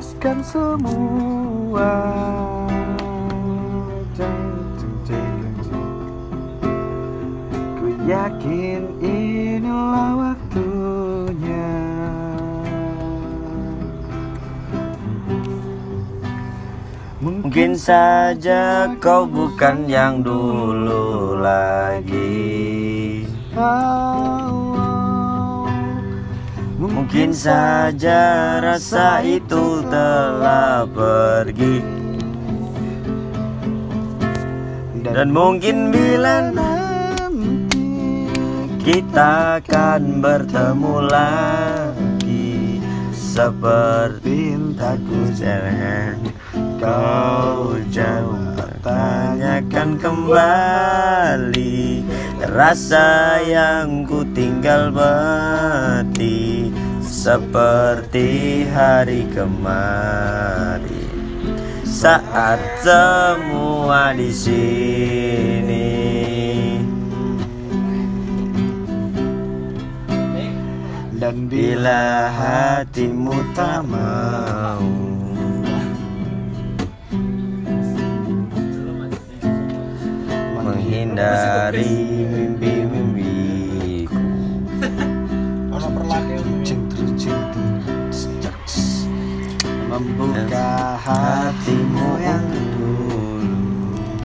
lepaskan semua Ku yakin inilah waktunya. Mungkin saja kau bukan yang dulu lagi Mungkin saja rasa itu telah pergi. Dan mungkin bila nanti kita akan bertemu lagi Seperti takut jangan kau jauh Tanyakan kembali Rasa yang ku tinggal mati Seperti hari kemarin Saat semua di sini Dan Bila hatimu tak mau Menghindari mimpi-mimpiku Membuka hatimu